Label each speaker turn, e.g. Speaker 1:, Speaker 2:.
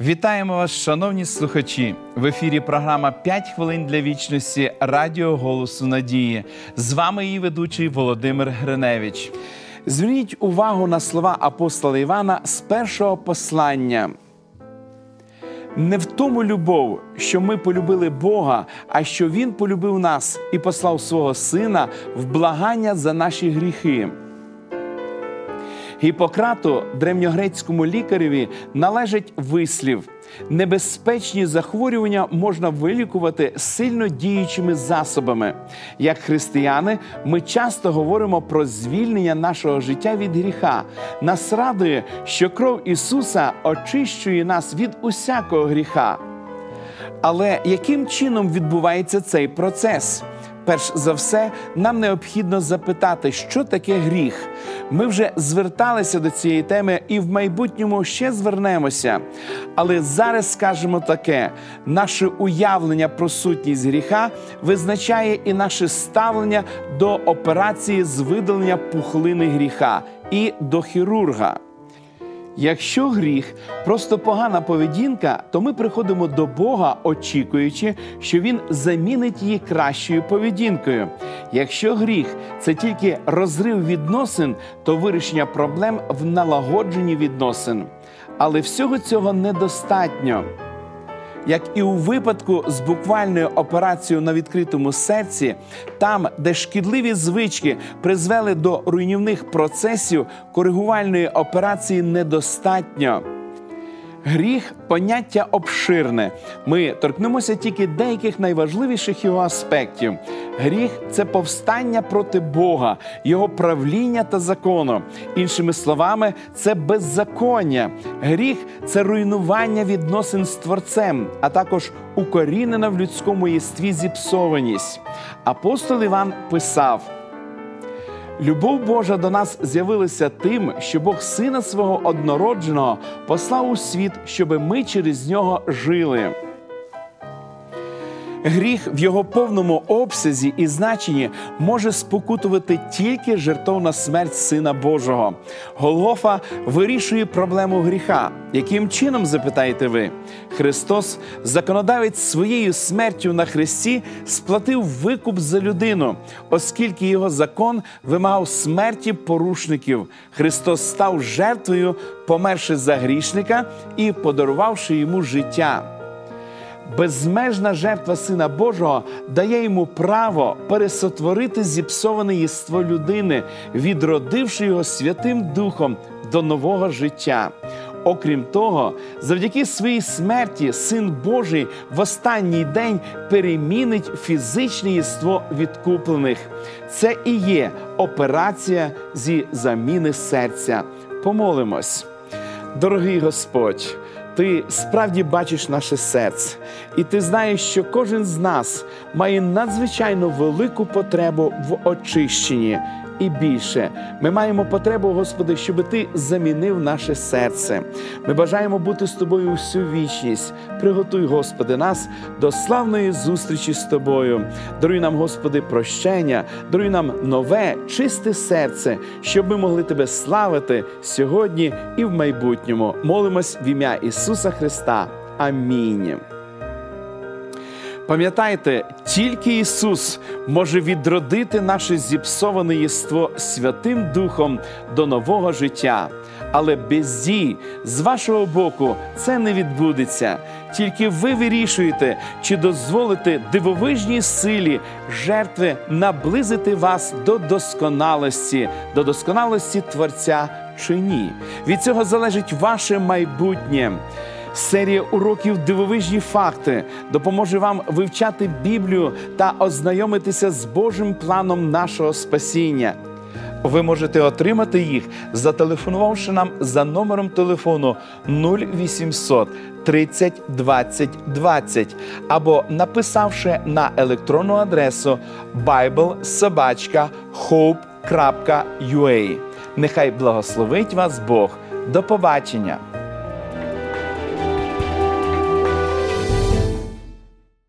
Speaker 1: Вітаємо вас, шановні слухачі! В ефірі програма «5 хвилин для вічності Радіо Голосу Надії. З вами її ведучий Володимир Гриневич.
Speaker 2: Зверніть увагу на слова апостола Івана з першого послання. Не в тому любов, що ми полюбили Бога, а що Він полюбив нас і послав свого Сина в благання за наші гріхи. Гіппократу, древньогрецькому лікареві, належить вислів: небезпечні захворювання можна вилікувати сильно діючими засобами. Як християни, ми часто говоримо про звільнення нашого життя від гріха. Нас радує, що кров Ісуса очищує нас від усякого гріха. Але яким чином відбувається цей процес? Перш за все, нам необхідно запитати, що таке гріх. Ми вже зверталися до цієї теми і в майбутньому ще звернемося. Але зараз скажемо таке: наше уявлення про сутність гріха визначає і наше ставлення до операції з видалення пухлини гріха і до хірурга. Якщо гріх просто погана поведінка, то ми приходимо до Бога, очікуючи, що Він замінить її кращою поведінкою. Якщо гріх це тільки розрив відносин, то вирішення проблем в налагодженні відносин. Але всього цього недостатньо як і у випадку з буквальною операцією на відкритому серці, там, де шкідливі звички призвели до руйнівних процесів, коригувальної операції недостатньо. Гріх поняття обширне. Ми торкнемося тільки деяких найважливіших його аспектів. Гріх це повстання проти Бога, Його правління та закону. Іншими словами, це беззаконня. Гріх це руйнування відносин з Творцем, а також укорінена в людському єстві зіпсованість. Апостол Іван писав. Любов Божа до нас з'явилася тим, що Бог Сина свого однородженого послав у світ, щоби ми через нього жили. Гріх в його повному обсязі і значенні може спокутувати тільки жертовна смерть Сина Божого. Голгофа вирішує проблему гріха. Яким чином запитаєте ви? Христос, законодавець своєю смертю на Христі, сплатив викуп за людину, оскільки його закон вимагав смерті порушників. Христос став жертвою, померши за грішника і подарувавши йому життя безмежна жертва Сина Божого дає йому право пересотворити зіпсоване єство людини, відродивши його Святим Духом до нового життя. Окрім того, завдяки своїй смерті Син Божий в останній день перемінить фізичне єство відкуплених. Це і є операція зі заміни серця. Помолимось, дорогий Господь. Ти справді бачиш наше серце, і ти знаєш, що кожен з нас має надзвичайно велику потребу в очищенні. І більше ми маємо потребу, Господи, щоб Ти замінив наше серце. Ми бажаємо бути з тобою всю вічність. Приготуй, Господи, нас до славної зустрічі з тобою. Даруй нам, Господи, прощення, даруй нам нове, чисте серце, щоб ми могли Тебе славити сьогодні і в майбутньому. Молимось в ім'я Ісуса Христа. Амінь. Пам'ятайте, тільки Ісус може відродити наше зіпсоване єство Святим Духом до нового життя. Але без дій з вашого боку це не відбудеться. Тільки ви вирішуєте, чи дозволите дивовижній силі жертви наблизити вас до досконалості, до досконалості Творця чи ні. Від цього залежить ваше майбутнє. Серія уроків Дивовижні факти допоможе вам вивчати Біблію та ознайомитися з Божим планом нашого спасіння. Ви можете отримати їх, зателефонувавши нам за номером телефону 0800 30 20 20 або написавши на електронну адресу biblesobachka.hope.ua. Нехай благословить вас Бог. До побачення!